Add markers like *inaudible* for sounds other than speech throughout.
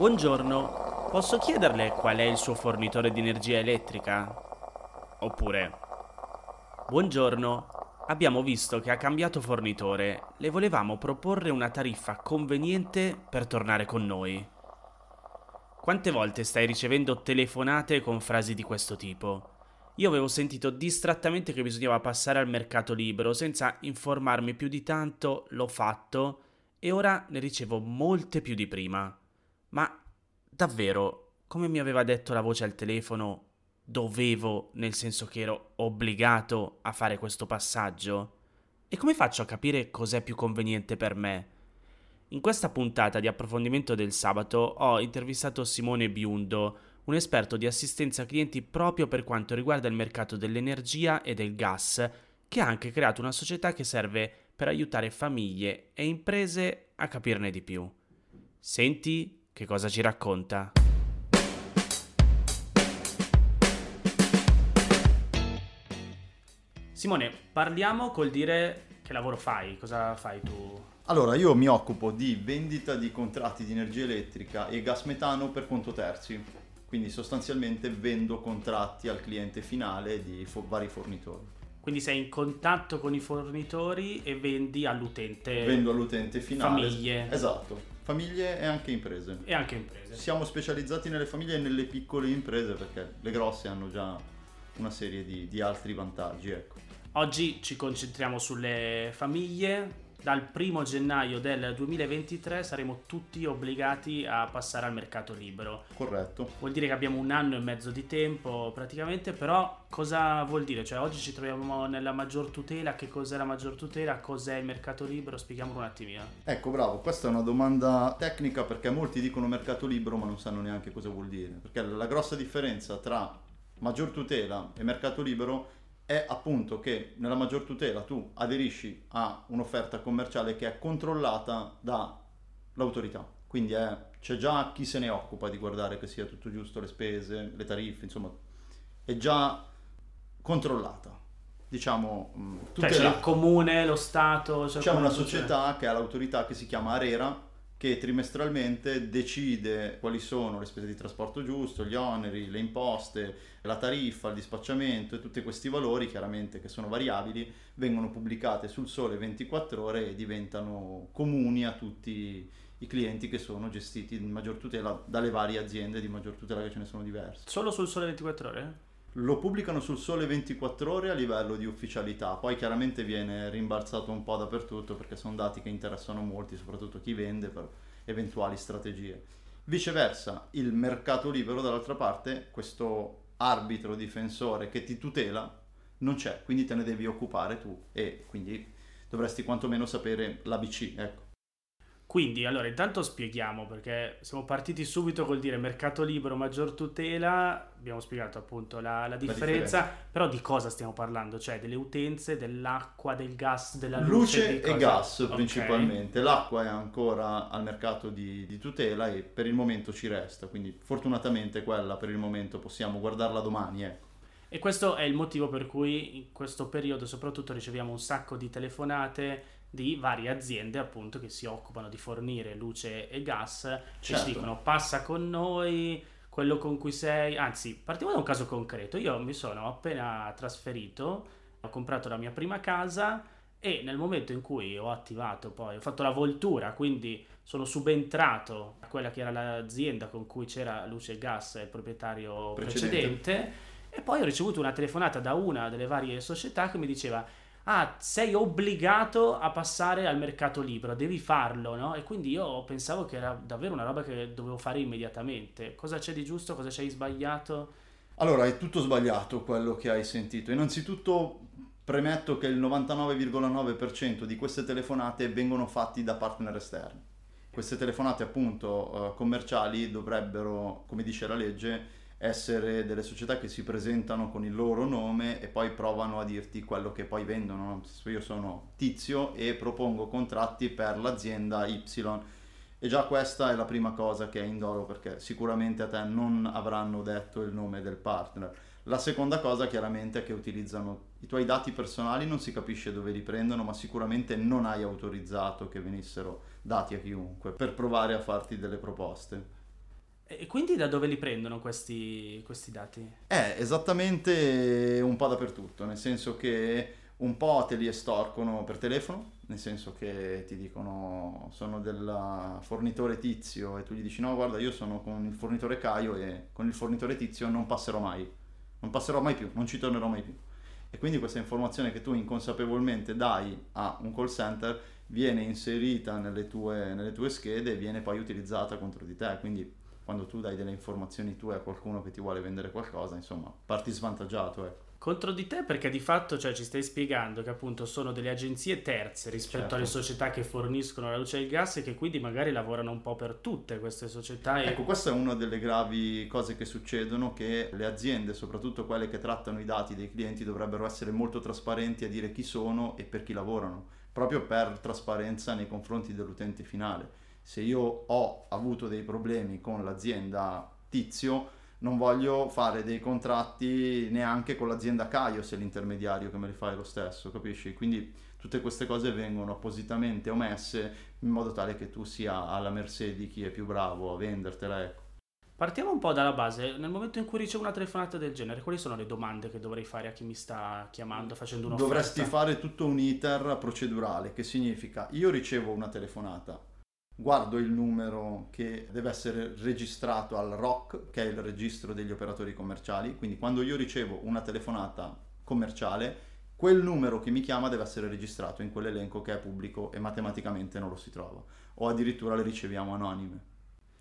Buongiorno, posso chiederle qual è il suo fornitore di energia elettrica? Oppure, buongiorno, abbiamo visto che ha cambiato fornitore, le volevamo proporre una tariffa conveniente per tornare con noi. Quante volte stai ricevendo telefonate con frasi di questo tipo? Io avevo sentito distrattamente che bisognava passare al mercato libero senza informarmi più di tanto, l'ho fatto e ora ne ricevo molte più di prima. Ma davvero, come mi aveva detto la voce al telefono, dovevo, nel senso che ero obbligato a fare questo passaggio? E come faccio a capire cos'è più conveniente per me? In questa puntata di approfondimento del sabato ho intervistato Simone Biundo, un esperto di assistenza clienti proprio per quanto riguarda il mercato dell'energia e del gas, che ha anche creato una società che serve per aiutare famiglie e imprese a capirne di più. Senti che cosa ci racconta. Simone, parliamo col dire che lavoro fai, cosa fai tu? Allora, io mi occupo di vendita di contratti di energia elettrica e gas metano per conto terzi, quindi sostanzialmente vendo contratti al cliente finale di fo- vari fornitori. Quindi sei in contatto con i fornitori e vendi all'utente. Vendo all'utente finale. Famiglie. Esatto, famiglie e anche imprese. E anche imprese. Siamo specializzati nelle famiglie e nelle piccole imprese perché le grosse hanno già una serie di, di altri vantaggi, ecco. Oggi ci concentriamo sulle famiglie. Dal primo gennaio del 2023 saremo tutti obbligati a passare al mercato libero. Corretto. Vuol dire che abbiamo un anno e mezzo di tempo praticamente, però cosa vuol dire? Cioè oggi ci troviamo nella maggior tutela, che cos'è la maggior tutela, cos'è il mercato libero? Spieghiamolo un attimino. Ecco, bravo, questa è una domanda tecnica perché molti dicono mercato libero ma non sanno neanche cosa vuol dire. Perché la grossa differenza tra maggior tutela e mercato libero è appunto che nella maggior tutela tu aderisci a un'offerta commerciale che è controllata dall'autorità. Quindi è, c'è già chi se ne occupa di guardare che sia tutto giusto, le spese, le tariffe, insomma, è già controllata. Diciamo, mh, Cioè c'è il comune, lo Stato... cioè C'è una società che ha l'autorità che si chiama Arera che trimestralmente decide quali sono le spese di trasporto giusto, gli oneri, le imposte, la tariffa, il dispacciamento e tutti questi valori chiaramente che sono variabili vengono pubblicate sul sole 24 ore e diventano comuni a tutti i clienti che sono gestiti in maggior tutela dalle varie aziende di maggior tutela che ce ne sono diverse. Solo sul sole 24 ore? Lo pubblicano sul sole 24 ore a livello di ufficialità, poi chiaramente viene rimbalzato un po' dappertutto perché sono dati che interessano molti, soprattutto chi vende per eventuali strategie. Viceversa, il mercato libero dall'altra parte, questo arbitro difensore che ti tutela, non c'è, quindi te ne devi occupare tu e quindi dovresti quantomeno sapere l'ABC, ecco. Quindi, allora, intanto spieghiamo perché siamo partiti subito col dire mercato libero, maggior tutela, abbiamo spiegato appunto la, la differenza, differenza. però di cosa stiamo parlando? Cioè delle utenze, dell'acqua, del gas, della luce, Luce e gas Ok. principalmente, l'acqua è ancora al mercato di, di tutela e per il momento ci resta, quindi fortunatamente quella per il momento possiamo guardarla domani, ecco. E questo è il motivo per cui in questo periodo soprattutto riceviamo un sacco di telefonate di varie aziende appunto che si occupano di fornire luce e gas e ci Certo. dicono passa con noi quello con cui sei anzi partiamo da un caso concreto io mi sono appena trasferito ho comprato la mia prima casa e nel momento in cui ho attivato poi ho fatto la voltura quindi sono subentrato a quella che era l'azienda con cui c'era luce e gas il proprietario Precedente. precedente e poi ho ricevuto una telefonata da una delle varie società che mi diceva: Ah, sei obbligato a passare al mercato libero, devi farlo, no? E quindi io pensavo che era davvero una roba che dovevo fare immediatamente. Cosa c'è di giusto? Cosa c'è di sbagliato? Allora, è tutto sbagliato quello che hai sentito. Innanzitutto premetto che il 99,9% di queste telefonate vengono fatti da partner esterni. Queste telefonate appunto eh, commerciali dovrebbero, come dice la legge, essere delle società che si presentano con il loro nome e poi provano a dirti quello che poi vendono. Io sono Tizio e propongo contratti per l'azienda Y. E già questa è la prima cosa che è indolo perché sicuramente a te non avranno detto il nome del partner. La seconda cosa chiaramente è che utilizzano i tuoi dati personali, non si capisce dove li prendono, ma sicuramente non hai autorizzato che venissero dati a chiunque per provare a farti delle proposte. E quindi da dove li prendono questi, questi dati? È esattamente un po' dappertutto, nel senso che un po' te li estorcono per telefono, nel senso che ti dicono sono del fornitore tizio e tu gli dici no guarda io sono con il fornitore Caio e con il fornitore tizio non passerò mai, non passerò mai più, non ci tornerò mai più. E quindi questa informazione che tu inconsapevolmente dai a un call center viene inserita nelle tue, nelle tue schede e viene poi utilizzata contro di te. Quindi quando tu dai delle informazioni tue a qualcuno che ti vuole vendere qualcosa, insomma, parti svantaggiato. Ecco. Contro di te perché di fatto cioè, ci stai spiegando che appunto sono delle agenzie terze rispetto certo. alle società che forniscono la luce e il gas e che quindi magari lavorano un po' per tutte queste società. E... Ecco, questa è una delle gravi cose che succedono, che le aziende, soprattutto quelle che trattano i dati dei clienti, dovrebbero essere molto trasparenti a dire chi sono e per chi lavorano, proprio per trasparenza nei confronti dell'utente finale. Se io ho avuto dei problemi con l'azienda tizio, non voglio fare dei contratti neanche con l'azienda Caio se l'intermediario che me li fa è lo stesso, capisci? Quindi tutte queste cose vengono appositamente omesse in modo tale che tu sia alla mercé di chi è più bravo a vendertela, ecco. Partiamo un po' dalla base. Nel momento in cui ricevo una telefonata del genere, quali sono le domande che dovrei fare a chi mi sta chiamando, facendo un'offerta? Dovresti fare tutto un iter procedurale, che significa io ricevo una telefonata, guardo il numero che deve essere registrato al ROC, che è il registro degli operatori commerciali, quindi quando io ricevo una telefonata commerciale, quel numero che mi chiama deve essere registrato in quell'elenco che è pubblico e matematicamente non lo si trova, o addirittura le riceviamo anonime.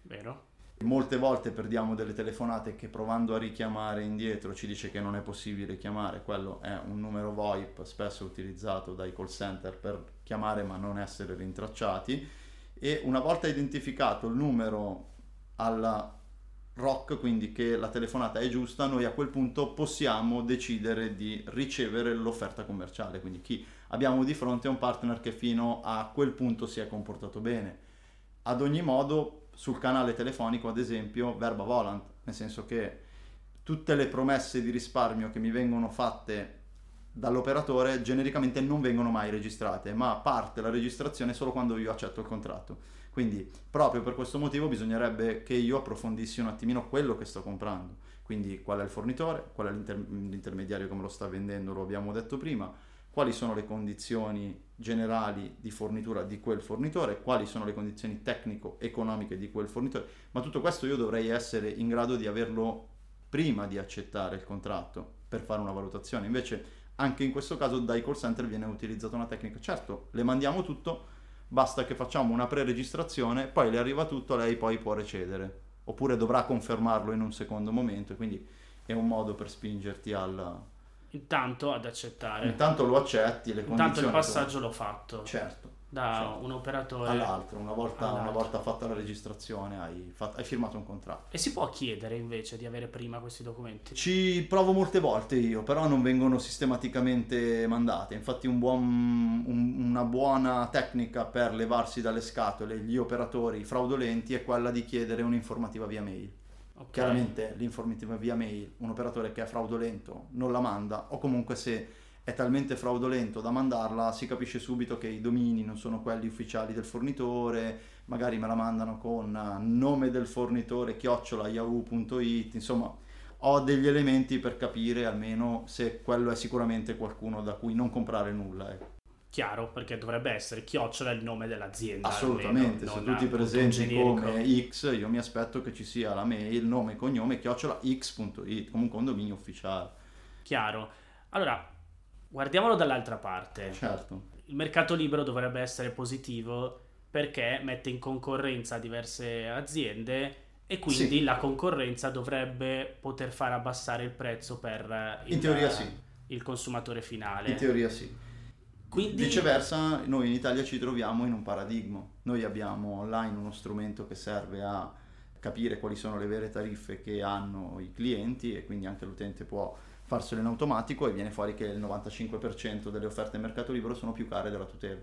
Vero? Molte volte perdiamo delle telefonate che provando a richiamare indietro ci dice che non è possibile chiamare, quello è un numero VoIP spesso utilizzato dai call center per chiamare ma non essere rintracciati e una volta identificato il numero alla ROC, quindi che la telefonata è giusta, noi a quel punto possiamo decidere di ricevere l'offerta commerciale, quindi chi abbiamo di fronte è un partner che fino a quel punto si è comportato bene. Ad ogni modo, sul canale telefonico, ad esempio, verba volant, nel senso che tutte le promesse di risparmio che mi vengono fatte dall'operatore genericamente non vengono mai registrate, ma parte la registrazione solo quando io accetto il contratto. Quindi proprio per questo motivo bisognerebbe che io approfondissi un attimino quello che sto comprando. Quindi qual è il fornitore, qual è l'inter- l'intermediario che me lo sta vendendo, lo abbiamo detto prima, quali sono le condizioni generali di fornitura di quel fornitore, quali sono le condizioni tecnico-economiche di quel fornitore, ma tutto questo io dovrei essere in grado di averlo prima di accettare il contratto per fare una valutazione. Invece anche in questo caso dai call center viene utilizzata una tecnica. Certo, le mandiamo tutto, basta che facciamo una pre-registrazione, poi le arriva tutto, lei poi può recedere. Oppure dovrà confermarlo in un secondo momento, quindi è un modo per spingerti al... Intanto ad accettare. Intanto lo accetti, le condizioni... Intanto il passaggio l'ho fatto. Certo da cioè, un operatore all'altro. Una volta, all'altro. una volta fatta la registrazione hai, fatto, hai, firmato un contratto. E si può chiedere invece di avere prima questi documenti? Ci provo molte volte io, però non vengono sistematicamente mandate. Infatti un buon, un, una buona tecnica per levarsi dalle scatole gli operatori fraudolenti è quella di chiedere un'informativa via mail. Okay. Chiaramente l'informativa via mail, un operatore che è fraudolento non la manda o comunque se è talmente fraudolento da mandarla, si capisce subito che i domini non sono quelli ufficiali del fornitore, magari me la mandano con nome del fornitore chiocciola yahoo.it, insomma ho degli elementi per capire almeno se quello è sicuramente qualcuno da cui non comprare nulla. Ecco. Chiaro, perché dovrebbe essere chiocciola il nome dell'azienda. Assolutamente, almeno, se tu ti presenti come X, io mi aspetto che ci sia la mail, nome cognome, chiocciola x.it, comunque un dominio ufficiale. Chiaro. Allora, Guardiamolo dall'altra parte. Certo. Il mercato libero dovrebbe essere positivo perché mette in concorrenza diverse aziende e quindi sì. la concorrenza dovrebbe poter far abbassare il prezzo per il, in teoria sì. il consumatore finale. In teoria sì. Quindi... Viceversa, noi in Italia ci troviamo in un paradigma. Noi abbiamo online uno strumento che serve a capire quali sono le vere tariffe che hanno i clienti e quindi anche l'utente può farselo in automatico e viene fuori che il 95% delle offerte in mercato libero sono più care della tutela.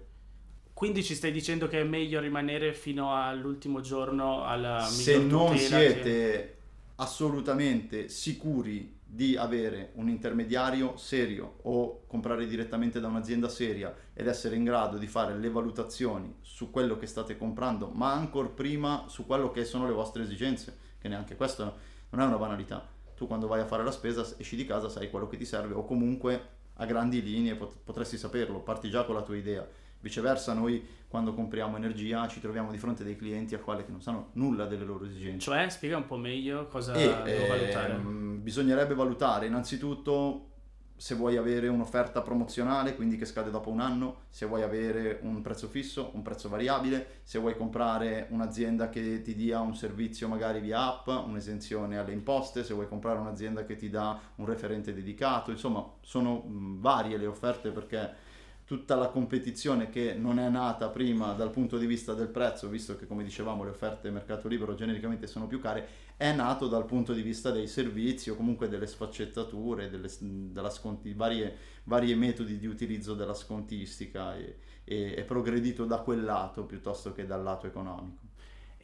Quindi ci stai dicendo che è meglio rimanere fino all'ultimo giorno alla Se non siete che... assolutamente sicuri di avere un intermediario serio o comprare direttamente da un'azienda seria ed essere in grado di fare le valutazioni su quello che state comprando, ma ancora prima su quello che sono le vostre esigenze che che neanche questo non è una banalità. Tu quando vai a fare la spesa esci di casa, sai quello che ti serve o comunque a grandi linee pot- potresti saperlo, parti già con la tua idea. Viceversa, noi quando compriamo energia ci troviamo di fronte a dei clienti a quali che non sanno nulla delle loro esigenze. Cioè, spiega un po' meglio cosa E, devo valutare. ehm, bisognerebbe valutare innanzitutto se vuoi avere un'offerta promozionale, quindi che scade dopo un anno, se vuoi avere un prezzo fisso, un prezzo variabile, se vuoi comprare un'azienda che ti dia un servizio magari via app, un'esenzione alle imposte, se vuoi comprare un'azienda che ti dà un referente dedicato, insomma sono varie le offerte perché tutta la competizione che non è nata prima dal punto di vista del prezzo, visto che come dicevamo le offerte mercato libero genericamente sono più care, è nato dal punto di vista dei servizi o comunque delle sfaccettature, delle, della sconti, varie, varie metodi di utilizzo della scontistica e, e è progredito da quel lato piuttosto che dal lato economico.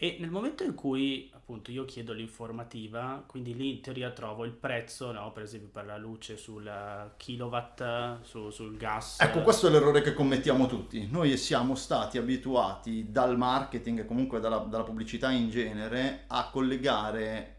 E nel momento in cui appunto io chiedo l'informativa, quindi lì in teoria trovo il prezzo, no? per esempio per la luce sul kilowatt, su- sul gas. Ecco, questo è l'errore che commettiamo tutti. Noi siamo stati abituati dal marketing e comunque dalla, dalla pubblicità in genere a collegare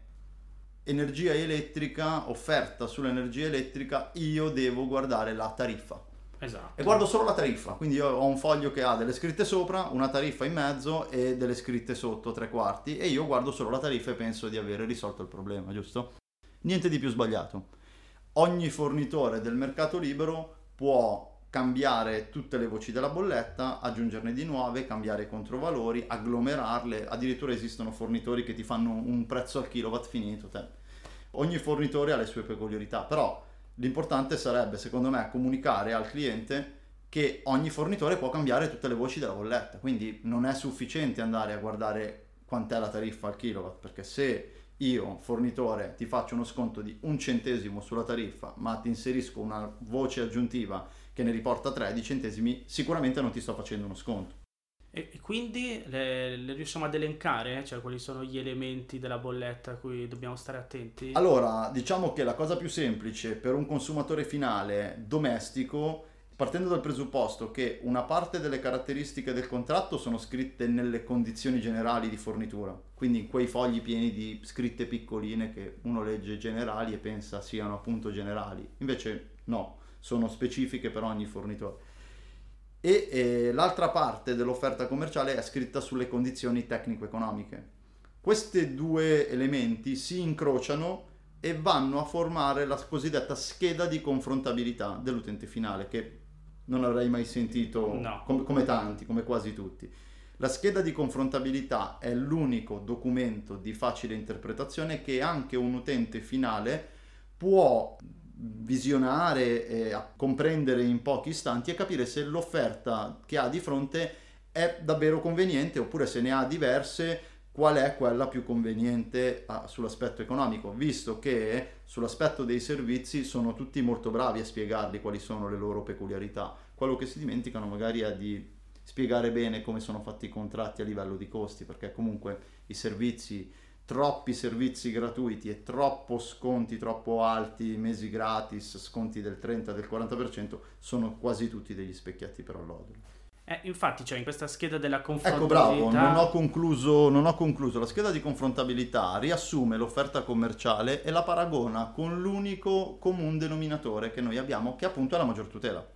energia elettrica, offerta sull'energia elettrica, io devo guardare la tariffa. Esatto. E guardo solo la tariffa, quindi io ho un foglio che ha delle scritte sopra, una tariffa in mezzo e delle scritte sotto, tre quarti, e io guardo solo la tariffa e penso di aver risolto il problema, giusto? Niente di più sbagliato. Ogni fornitore del mercato libero può cambiare tutte le voci della bolletta, aggiungerne di nuove, cambiare i controvalori, agglomerarle, addirittura esistono fornitori che ti fanno un prezzo al kilowatt finito. Te. Ogni fornitore ha le sue peculiarità, però l'importante sarebbe, secondo me, comunicare al cliente che ogni fornitore può cambiare tutte le voci della bolletta, quindi non è sufficiente andare a guardare quant'è la tariffa al kilowatt, perché se io, fornitore, ti faccio uno sconto di un centesimo sulla tariffa, ma ti inserisco una voce aggiuntiva che ne riporta 3 di centesimi, sicuramente non ti sto facendo uno sconto. E quindi le, le riusciamo ad elencare? Cioè quali sono gli elementi della bolletta a cui dobbiamo stare attenti? Allora, diciamo che la cosa più semplice per un consumatore finale domestico, partendo dal presupposto che una parte delle caratteristiche del contratto sono scritte nelle condizioni generali di fornitura, quindi in quei fogli pieni di scritte piccoline che uno legge generali e pensa siano appunto generali, invece no, sono specifiche per ogni fornitore. E eh, l'altra parte dell'offerta commerciale è scritta sulle condizioni tecnico-economiche. Questi due elementi si incrociano e vanno a formare la cosiddetta scheda di confrontabilità dell'utente finale, che non avrei mai sentito No. com- come tanti, come quasi tutti. La scheda di confrontabilità è l'unico documento di facile interpretazione che anche un utente finale può visionare, e a- comprendere in pochi istanti e capire se l'offerta che ha di fronte è davvero conveniente oppure se ne ha diverse qual è quella più conveniente ah, sull'aspetto economico, visto che sull'aspetto dei servizi sono tutti molto bravi a spiegarli quali sono le loro peculiarità. Quello che si dimenticano magari è di spiegare bene come sono fatti i contratti a livello di costi, perché comunque i servizi, troppi servizi gratuiti e troppo sconti troppo alti, mesi gratis, sconti del 30, del 40%, sono quasi tutti degli specchietti per allodere. Eh, infatti, cioè in questa scheda della Ecco, confrontabilità... bravo, non ho, concluso, non ho concluso. La scheda di confrontabilità riassume l'offerta commerciale e la paragona con l'unico comune denominatore che noi abbiamo, che appunto è la maggior tutela.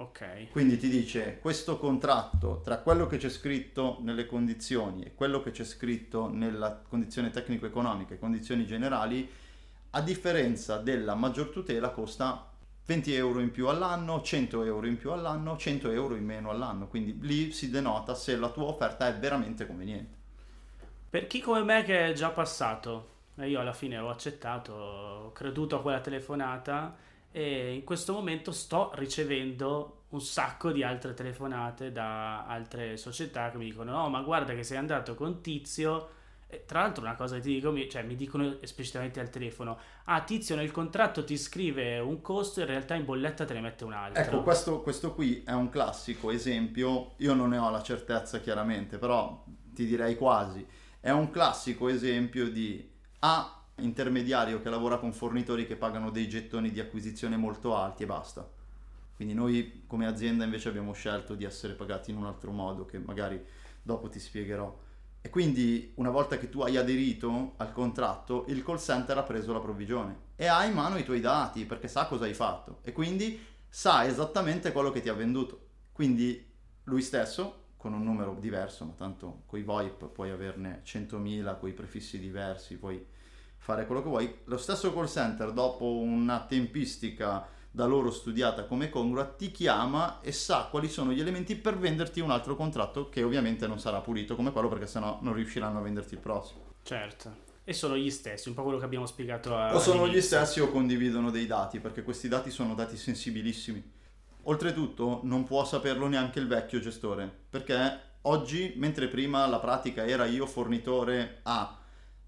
Ok. Quindi ti dice questo contratto tra quello che c'è scritto nelle condizioni e quello che c'è scritto nella condizione tecnico-economica e condizioni generali, a differenza della maggior tutela, costa 20 euro in più all'anno, 100 euro in più all'anno, 100 euro in meno all'anno. Quindi lì si denota se la tua offerta è veramente conveniente. Per chi come me che è già passato, e io alla fine ho accettato, ho creduto a quella telefonata e in questo momento sto ricevendo un sacco di altre telefonate da altre società che mi dicono no ma guarda che sei andato con Tizio. E tra l'altro una cosa che ti dico, mi- cioè mi dicono esplicitamente al telefono ah Tizio nel contratto ti scrive un costo in realtà in bolletta te ne mette un altro. Ecco, questo, questo qui è un classico esempio, io non ne ho la certezza chiaramente, però ti direi quasi, è un classico esempio di A intermediario che lavora con fornitori che pagano dei gettoni di acquisizione molto alti e basta. Quindi noi come azienda invece abbiamo scelto di essere pagati in un altro modo che magari dopo ti spiegherò. E quindi una volta che tu hai aderito al contratto, il call center ha preso la provvigione e ha in mano i tuoi dati perché sa cosa hai fatto e quindi sa esattamente quello che ti ha venduto. Quindi lui stesso, con un numero diverso, ma tanto con i VoIP puoi averne 100.000, con i prefissi diversi, puoi fare quello che vuoi. Lo stesso call center, dopo una tempistica da loro studiata come congrua, ti chiama e sa quali sono gli elementi per venderti un altro contratto che ovviamente non sarà pulito come quello perché sennò non riusciranno a venderti il prossimo. Certo. E sono gli stessi, un po' quello che abbiamo spiegato a... O sono gli stessi o condividono dei dati, perché questi dati sono dati sensibilissimi. Oltretutto non può saperlo neanche il vecchio gestore, perché oggi, mentre prima la pratica era io fornitore A,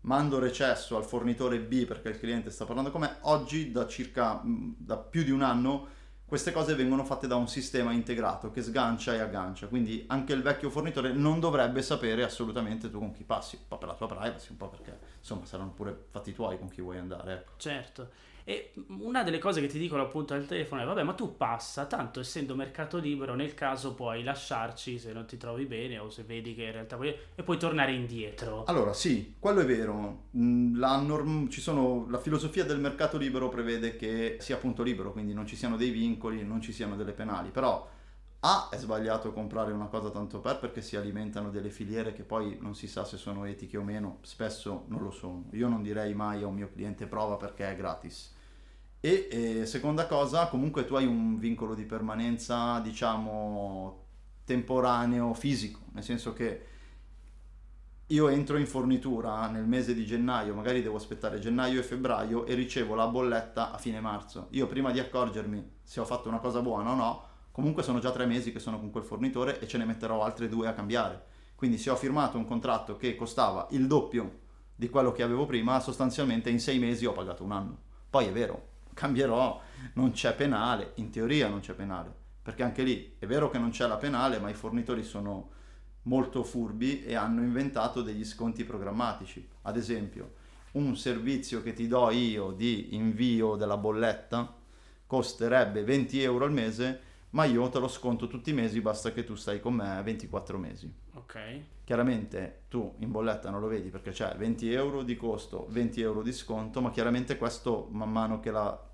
mando recesso al fornitore B perché il cliente sta parlando con me, oggi da circa da più di un anno queste cose vengono fatte da un sistema integrato che sgancia e aggancia, quindi anche il vecchio fornitore non dovrebbe sapere assolutamente tu con chi passi, un po' per la tua privacy, un po' perché insomma saranno pure fatti tuoi con chi vuoi andare. Ecco. Certo. E una delle cose che ti dicono appunto al telefono è: vabbè, ma tu passa, tanto essendo mercato libero, nel caso puoi lasciarci se non ti trovi bene o se vedi che in realtà puoi. e puoi tornare indietro. Allora, sì, quello è vero. Mm, la, norm... sono... la filosofia del mercato libero prevede che sia appunto libero, quindi non ci siano dei vincoli, non ci siano delle penali, però. A è sbagliato comprare una cosa tanto per perché si alimentano delle filiere che poi non si sa se sono etiche o meno, spesso non lo sono. Io non direi mai a un mio cliente prova perché è gratis e eh, seconda cosa, comunque tu hai un vincolo di permanenza, diciamo, temporaneo, fisico, nel senso che io entro in fornitura nel mese di gennaio, magari devo aspettare gennaio e febbraio e ricevo la bolletta a fine marzo. Io prima di accorgermi se ho fatto una cosa buona o no, comunque sono già tre mesi che sono con quel fornitore e ce ne metterò altre due a cambiare. Quindi se ho firmato un contratto che costava il doppio di quello che avevo prima, sostanzialmente in sei mesi ho pagato un anno. Poi è vero, cambierò, non c'è penale, in teoria non c'è penale, perché anche lì è vero che non c'è la penale, ma i fornitori sono molto furbi e hanno inventato degli sconti programmatici. Ad esempio, un servizio che ti do io di invio della bolletta costerebbe 20 euro al mese, ma io te lo sconto tutti i mesi, basta che tu stai con me 24 mesi. Ok. Chiaramente tu in bolletta non lo vedi perché c'è 20 euro di costo, 20 euro di sconto, ma chiaramente questo man mano che la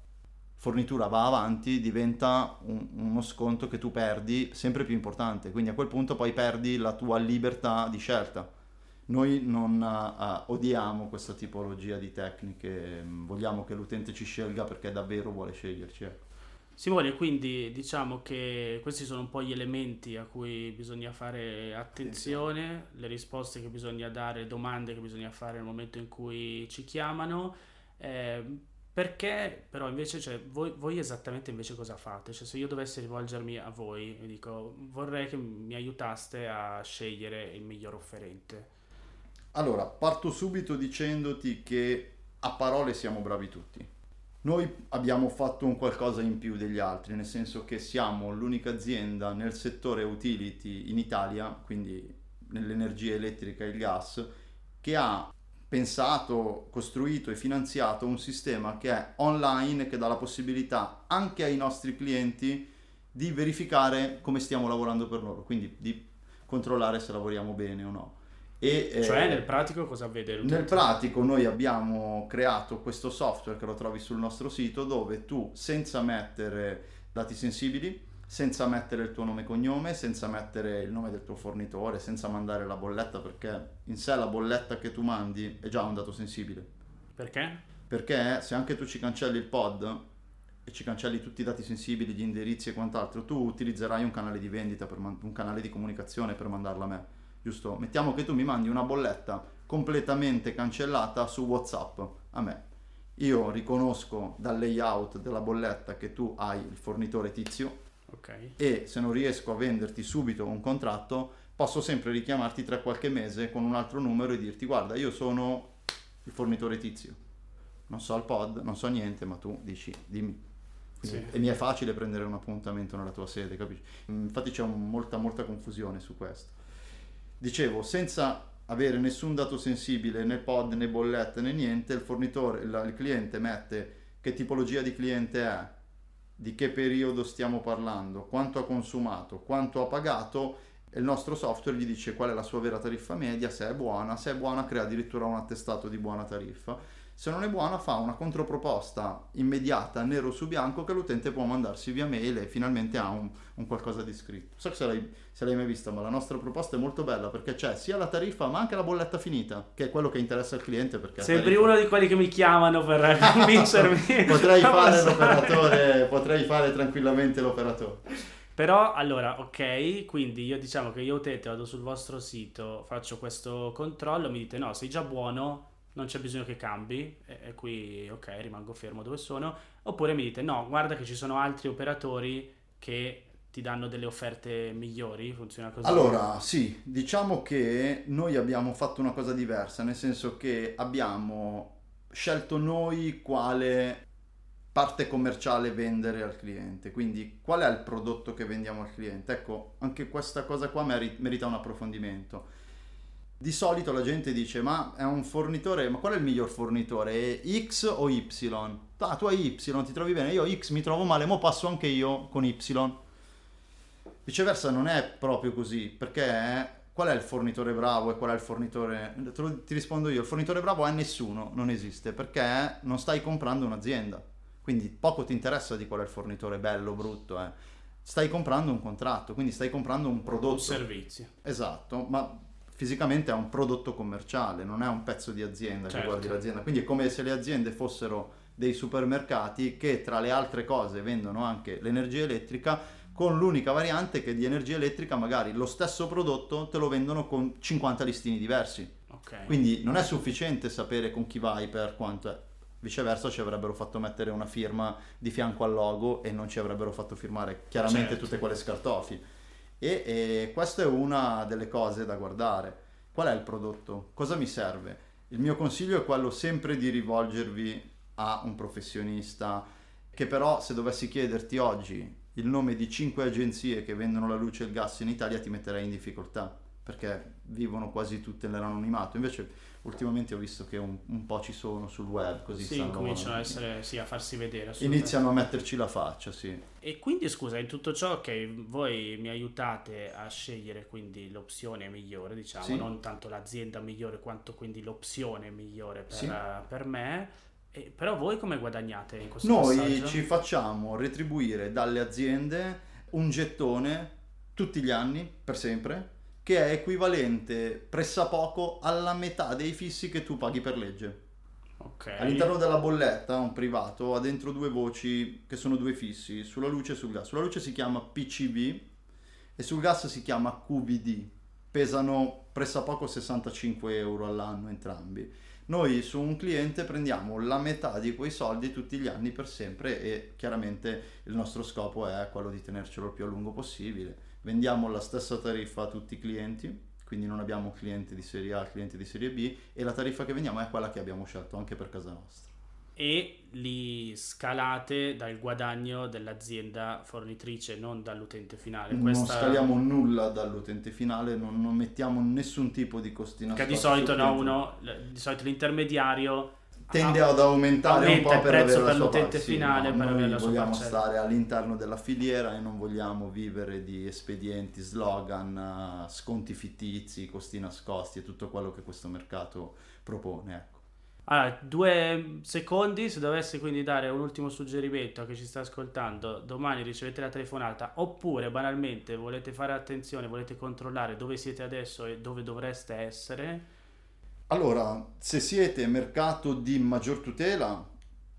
fornitura va avanti diventa un, uno sconto che tu perdi sempre più importante, quindi a quel punto poi perdi la tua libertà di scelta. Noi non uh, odiamo questa tipologia di tecniche, vogliamo che l'utente ci scelga perché davvero vuole sceglierci. Simone, quindi diciamo che questi sono un po' gli elementi a cui bisogna fare attenzione, le risposte che bisogna dare, le domande che bisogna fare nel momento in cui ci chiamano. Eh, perché però invece, cioè, voi, voi, esattamente invece cosa fate? Cioè, se io dovessi rivolgermi a voi e dico vorrei che mi aiutaste a scegliere il miglior offerente. Allora, parto subito dicendoti che a parole siamo bravi tutti. Noi abbiamo fatto un qualcosa in più degli altri, nel senso che siamo l'unica azienda nel settore utility in Italia, quindi nell'energia elettrica e il gas, che ha pensato, costruito e finanziato un sistema che è online che dà la possibilità anche ai nostri clienti di verificare come stiamo lavorando per loro, quindi di controllare se lavoriamo bene o no. E, cioè eh, nel pratico cosa vede Nel pratico noi abbiamo creato questo software che lo trovi sul nostro sito dove tu senza mettere dati sensibili senza mettere il tuo nome e cognome, senza mettere il nome del tuo fornitore, senza mandare la bolletta, perché in sé la bolletta che tu mandi è già un dato sensibile. Perché? Perché se anche tu ci cancelli il pod e ci cancelli tutti i dati sensibili, gli indirizzi e quant'altro, tu utilizzerai un canale di vendita, man- un canale di comunicazione per mandarla a me. Giusto? Mettiamo che tu mi mandi una bolletta completamente cancellata su WhatsApp a me. Io riconosco dal layout della bolletta che tu hai il fornitore tizio Okay. E se non riesco a venderti subito un contratto, posso sempre richiamarti tra qualche mese con un altro numero e dirti guarda, io sono il fornitore tizio. Non so il pod, non so niente, ma tu dici dimmi. Sì. E mi è facile prendere un appuntamento nella tua sede, capisci? Infatti c'è un, molta, molta confusione su questo. Dicevo, senza avere nessun dato sensibile né pod né bollette né niente, il fornitore, il, cliente mette che tipologia di cliente è, di che periodo stiamo parlando, quanto ha consumato, quanto ha pagato e il nostro software gli dice qual è la sua vera tariffa media, se è buona, se è buona crea addirittura un attestato di buona tariffa, se non è buona fa una controproposta immediata, nero su bianco, che l'utente può mandarsi via mail e finalmente ha un, un qualcosa di scritto. So se l'hai, se l'hai mai vista, ma la nostra proposta è molto bella perché c'è sia la tariffa ma anche la bolletta finita, che è quello che interessa al cliente. Perché Sembri tariffa... uno di quelli che mi chiamano per *laughs* convincermi. potrei *laughs* fare l'operatore, potrei fare tranquillamente l'operatore. Però allora, ok, quindi io diciamo che io utente vado sul vostro sito, faccio questo controllo, mi dite no, sei già buono, non c'è bisogno che cambi, e, e qui ok, rimango fermo dove sono, oppure mi dite no, guarda che ci sono altri operatori che ti danno delle offerte migliori, funziona così? Allora, sì, diciamo che noi abbiamo fatto una cosa diversa, nel senso che abbiamo scelto noi quale parte commerciale vendere al cliente. Quindi qual è il prodotto che vendiamo al cliente? Ecco, anche questa cosa qua merita un approfondimento. Di solito la gente dice ma è un fornitore, ma qual è il miglior fornitore? X o Y? Ah, tu hai Y, ti trovi bene, io X mi trovo male, mo passo anche io con Y. Viceversa non è proprio così, perché qual è il fornitore bravo e qual è il fornitore... Ti rispondo io, il fornitore bravo è nessuno, non esiste, perché non stai comprando un'azienda quindi poco ti interessa di qual è il fornitore bello o brutto, eh. stai comprando un contratto, quindi stai comprando un prodotto. Un servizio. Esatto, ma fisicamente è un prodotto commerciale, non è un pezzo di azienda certo. che guardi l'azienda, quindi è come se le aziende fossero dei supermercati che tra le altre cose vendono anche l'energia elettrica con l'unica variante che di energia elettrica magari lo stesso prodotto te lo vendono con 50 listini diversi. Okay. Quindi non è sufficiente sapere con chi vai per quanto è viceversa ci avrebbero fatto mettere una firma di fianco al logo e non ci avrebbero fatto firmare chiaramente certo. tutte quelle scartofi. E, e questa è una delle cose da guardare. Qual è il prodotto? Cosa mi serve? Il mio consiglio è quello sempre di rivolgervi a un professionista che però se dovessi chiederti oggi il nome di 5 agenzie che vendono la luce e il gas in Italia ti metterei in difficoltà perché vivono quasi tutte nell'anonimato. Invece ultimamente ho visto che un, un po' ci sono sul web, così sì, stanno... cominciano a, essere, sì, a farsi vedere. Iniziano a metterci la faccia, sì. E quindi scusa, in tutto ciò che voi mi aiutate a scegliere quindi l'opzione migliore, diciamo, sì. non tanto l'azienda migliore quanto quindi l'opzione migliore per, sì. per me, e, però voi come guadagnate in questo Noi passaggio? ci facciamo retribuire dalle aziende un gettone tutti gli anni, per sempre, che è equivalente pressappoco alla metà dei fissi che tu paghi per legge. Okay. All'interno della bolletta, un privato ha dentro due voci che sono due fissi, sulla luce e sul gas. Sulla luce si chiama PCV e sul gas si chiama QVD. Pesano pressappoco 65 euro all'anno entrambi. Noi su un cliente prendiamo la metà di quei soldi tutti gli anni per sempre e chiaramente il nostro scopo è quello di tenercelo il più a lungo possibile vendiamo la stessa tariffa a tutti i clienti, quindi non abbiamo clienti di serie A, clienti di serie B e la tariffa che vendiamo è quella che abbiamo scelto anche per casa nostra. E li scalate dal guadagno dell'azienda fornitrice, non dall'utente finale. Questa... Non scaliamo nulla dall'utente finale, non, non mettiamo nessun tipo di costi nascosti. Che di solito no, uno, di solito l'intermediario tende ad aumentare un po' per il prezzo per l'utente finale sì, per avere la sua vogliamo stare all'interno della filiera e non vogliamo vivere di espedienti, slogan, eh, sconti fittizi, costi nascosti e tutto quello che questo mercato propone. Ecco. Allora, due secondi, se dovessi quindi dare un ultimo suggerimento a chi ci sta ascoltando, domani ricevete la telefonata oppure banalmente volete fare attenzione, volete controllare dove siete adesso e dove dovreste essere, allora, se siete mercato di maggior tutela,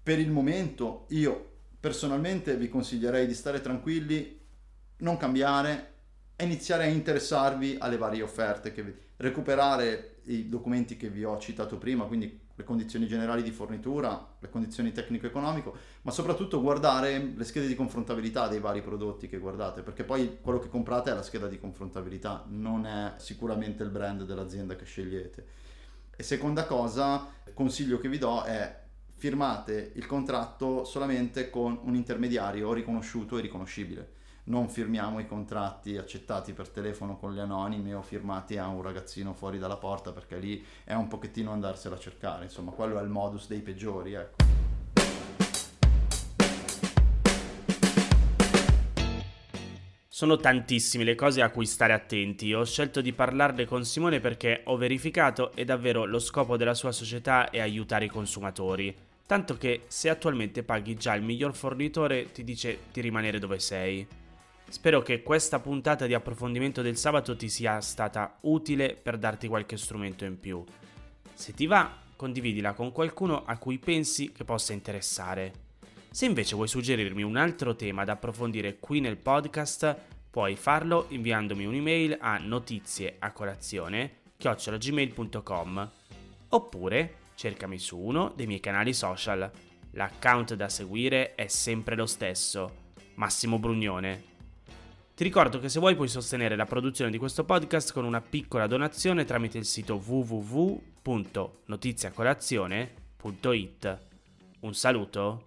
per il momento io personalmente vi consiglierei di stare tranquilli, non cambiare e iniziare a interessarvi alle varie offerte, vi... recuperare i documenti che vi ho citato prima, quindi le condizioni generali di fornitura, le condizioni tecnico-economico, ma soprattutto guardare le schede di confrontabilità dei vari prodotti che guardate, perché poi quello che comprate è la scheda di confrontabilità, non è sicuramente il brand dell'azienda che scegliete. E seconda cosa, consiglio che vi do è firmate il contratto solamente con un intermediario riconosciuto e riconoscibile. Non firmiamo i contratti accettati per telefono con le anonime o firmati a un ragazzino fuori dalla porta perché lì è un pochettino andarsela a cercare, insomma quello è il modus dei peggiori, ecco. Sono tantissime le cose a cui stare attenti. Ho scelto di parlarne con Simone perché ho verificato e davvero lo scopo della sua società è aiutare i consumatori. Tanto che se attualmente paghi già il miglior fornitore ti dice di rimanere dove sei. Spero che questa puntata di approfondimento del sabato ti sia stata utile per darti qualche strumento in più. Se ti va, condividila con qualcuno a cui pensi che possa interessare. Se invece vuoi suggerirmi un altro tema da approfondire qui nel podcast, puoi farlo inviandomi un'email a notizie chiocciolagmail.com oppure cercami su uno dei miei canali social. L'account da seguire è sempre lo stesso, Massimo Brugnone. Ti ricordo che se vuoi puoi sostenere la produzione di questo podcast con una piccola donazione tramite il sito www.notiziacolazione.it. Un saluto